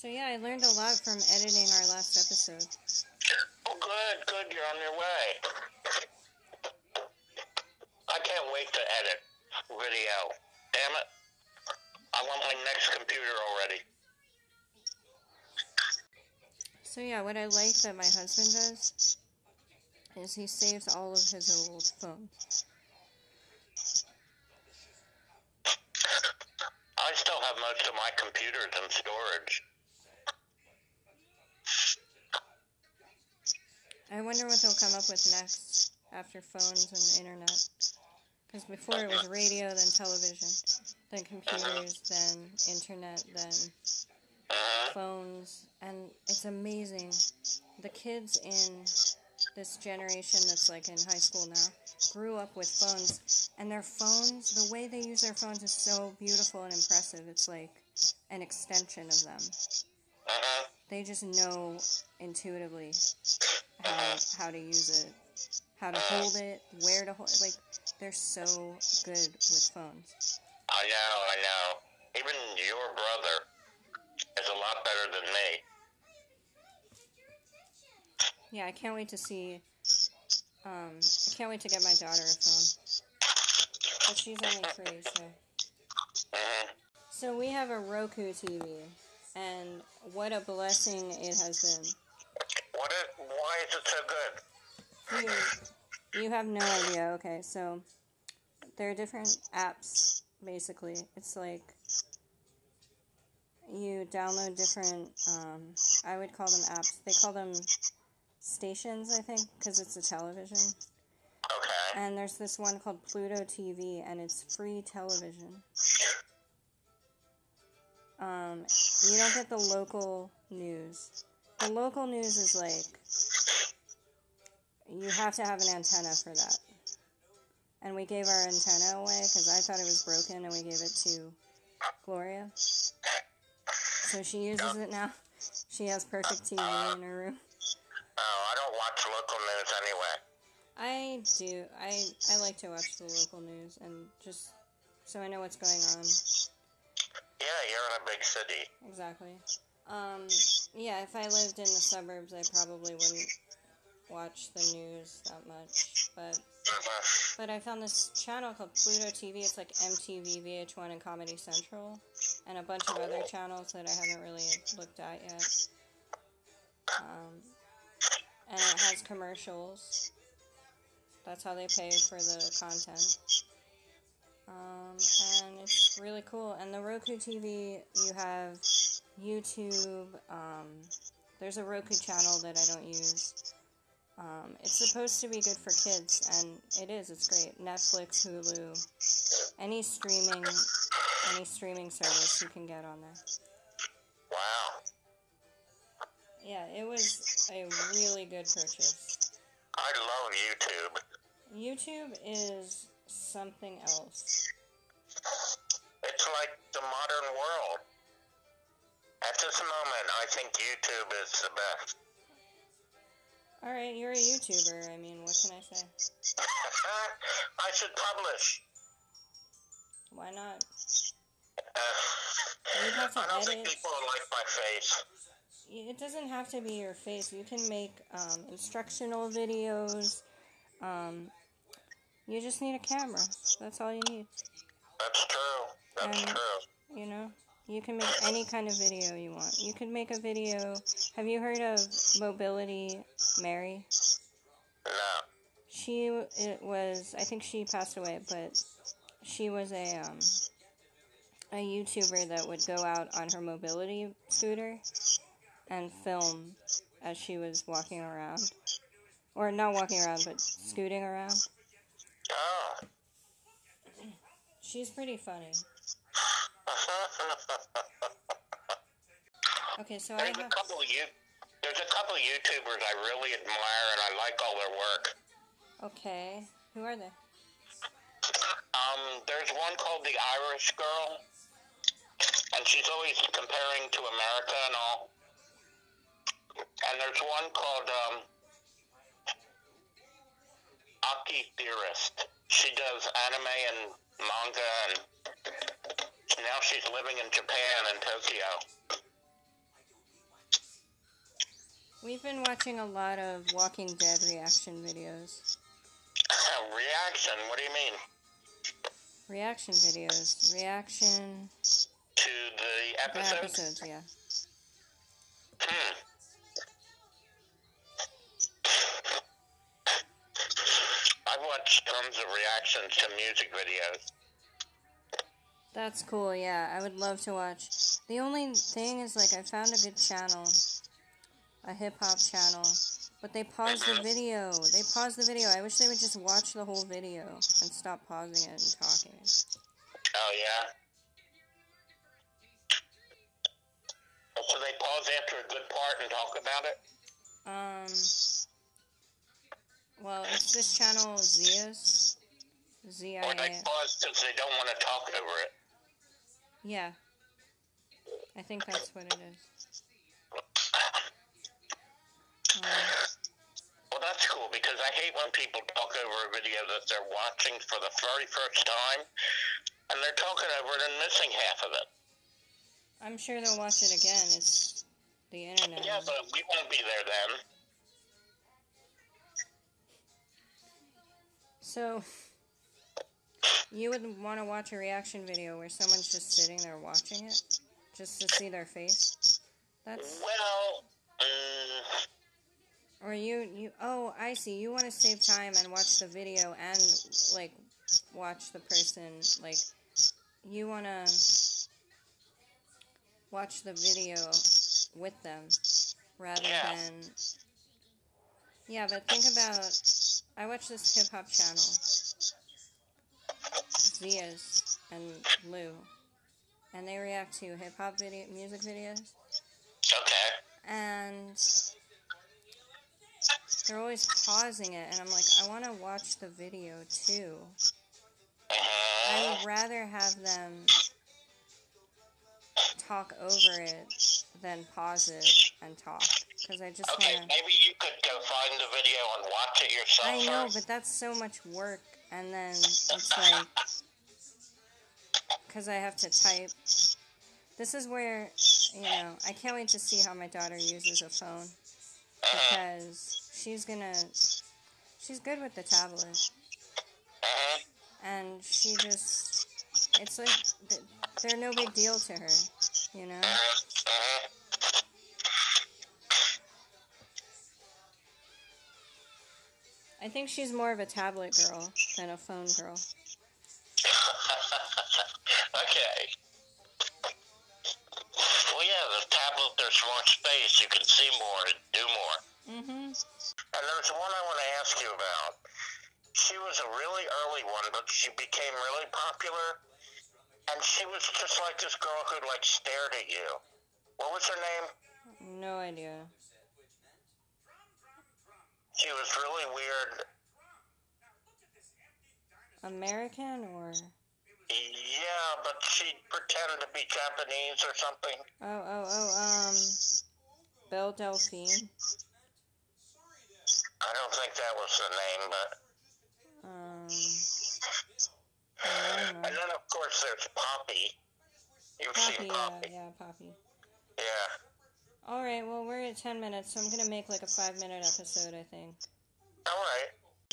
So yeah, I learned a lot from editing our last episode. Oh, good, good. You're on your way. I can't wait to edit video. Damn it. I want my next computer already. So yeah, what I like that my husband does is he saves all of his old phones. I still have most of my computers in storage. I wonder what they'll come up with next after phones and internet. Because before it was radio, then television, then computers, then internet, then phones, and it's amazing. The kids in this generation that's like in high school now grew up with phones, and their phones, the way they use their phones is so beautiful and impressive. It's like an extension of them. They just know intuitively how how to use it, how to hold it, where to hold. Like they're so good with phones. I know, I know. Even your brother is a lot better than me. Yeah, I can't wait to see. Um, I can't wait to get my daughter a phone. But she's only three, so. hmm So we have a Roku TV, and what a blessing it has been. What is, why is it so good? You, you have no idea. Okay, so there are different apps. Basically, it's like you download different. Um, I would call them apps. They call them stations, I think, because it's a television. Okay. And there's this one called Pluto TV, and it's free television. Um, you don't get the local news. The local news is like you have to have an antenna for that. And we gave our antenna away because I thought it was broken, and we gave it to Gloria. So she uses it now. She has perfect TV in her room. Oh, I don't watch local news anyway. I do. I I like to watch the local news and just so I know what's going on. Yeah, you're in a big city. Exactly. Um, yeah, if I lived in the suburbs, I probably wouldn't watch the news that much. But but I found this channel called Pluto TV. It's like MTV, VH1, and Comedy Central, and a bunch of other channels that I haven't really looked at yet. Um, and it has commercials. That's how they pay for the content. Um, and it's really cool. And the Roku TV, you have YouTube. Um, there's a Roku channel that I don't use. Um, it's supposed to be good for kids, and it is. It's great. Netflix, Hulu, any streaming, any streaming service you can get on there. Wow. Yeah, it was a really good purchase. I love YouTube. YouTube is something else. It's like the modern world. At this moment, I think YouTube is the best. All right, you're a YouTuber. I mean, what can I say? I should publish. Why not? Uh, have to I don't think people like my face. It doesn't have to be your face. You can make um, instructional videos. Um, you just need a camera. That's all you need. That's true. That's Um, true. You know, you can make any kind of video you want. You could make a video. Have you heard of Mobility Mary? No. She it was. I think she passed away, but she was a um, a YouTuber that would go out on her mobility scooter and film as she was walking around, or not walking around, but scooting around. Oh. She's pretty funny. Okay, so I there's a couple of you. There's a couple of YouTubers I really admire, and I like all their work. Okay, who are they? Um, there's one called the Irish Girl, and she's always comparing to America and all. And there's one called um, Akidearest. She does anime and manga, and now she's living in Japan and Tokyo. We've been watching a lot of Walking Dead reaction videos. Reaction? What do you mean? Reaction videos. Reaction. To the The episodes? episodes, yeah. Hmm. I've watched tons of reactions to music videos. That's cool, yeah. I would love to watch. The only thing is, like, I found a good channel, a hip hop channel, but they pause the video. They pause the video. I wish they would just watch the whole video and stop pausing it and talking. Oh, yeah? So they pause after a good part and talk about it? Um, well, it's this channel, Zia's. Z I Or they A. pause because they don't want to talk over it? Yeah. I think that's what it is. Mm-hmm. Well, that's cool because I hate when people talk over a video that they're watching for the very first time and they're talking over it and missing half of it. I'm sure they'll watch it again. It's the internet. Yeah, but we won't be there then. So, you would want to watch a reaction video where someone's just sitting there watching it, just to see their face. That's Well, or you you oh I see. You want to save time and watch the video and like watch the person like you want to watch the video with them rather Yeah. than yeah. But think about I watch this hip hop channel. Zia's and Lou, and they react to hip hop video music videos, okay. and they're always pausing it, and I'm like, I want to watch the video too. I Uh-huh. would rather have them talk over it than pause it and talk, because I just Okay, want to. maybe you could go find the video and watch it yourself. I know, first. but that's so much work, and then it's like, because I have to type. This is where, you know, I can't wait to see how my daughter uses a phone because she's gonna, she's good with the tablet, Uh-huh. and she just, it's like they're no big deal to her, you know. Uh-huh. I think she's more of a tablet girl than a phone girl. okay. Well, yeah, the tablet, there's more space. You can see more and do more. Mm-hmm. And there's one I want to ask you about. She was a really early one, but she became really popular. And she was just like this girl who, like, stared at you. What was her name? No idea. She was really weird. American or Yeah, but she pretended to be Japanese or something. oh oh oh um Belle Delphine. I don't think that was the name, but. Um I don't And then, of course, there's Poppy. You've Poppy, seen yeah, Poppy. yeah, Poppy. Yeah. Alright, well we're at ten minutes, so I'm gonna make like a five minute episode I think.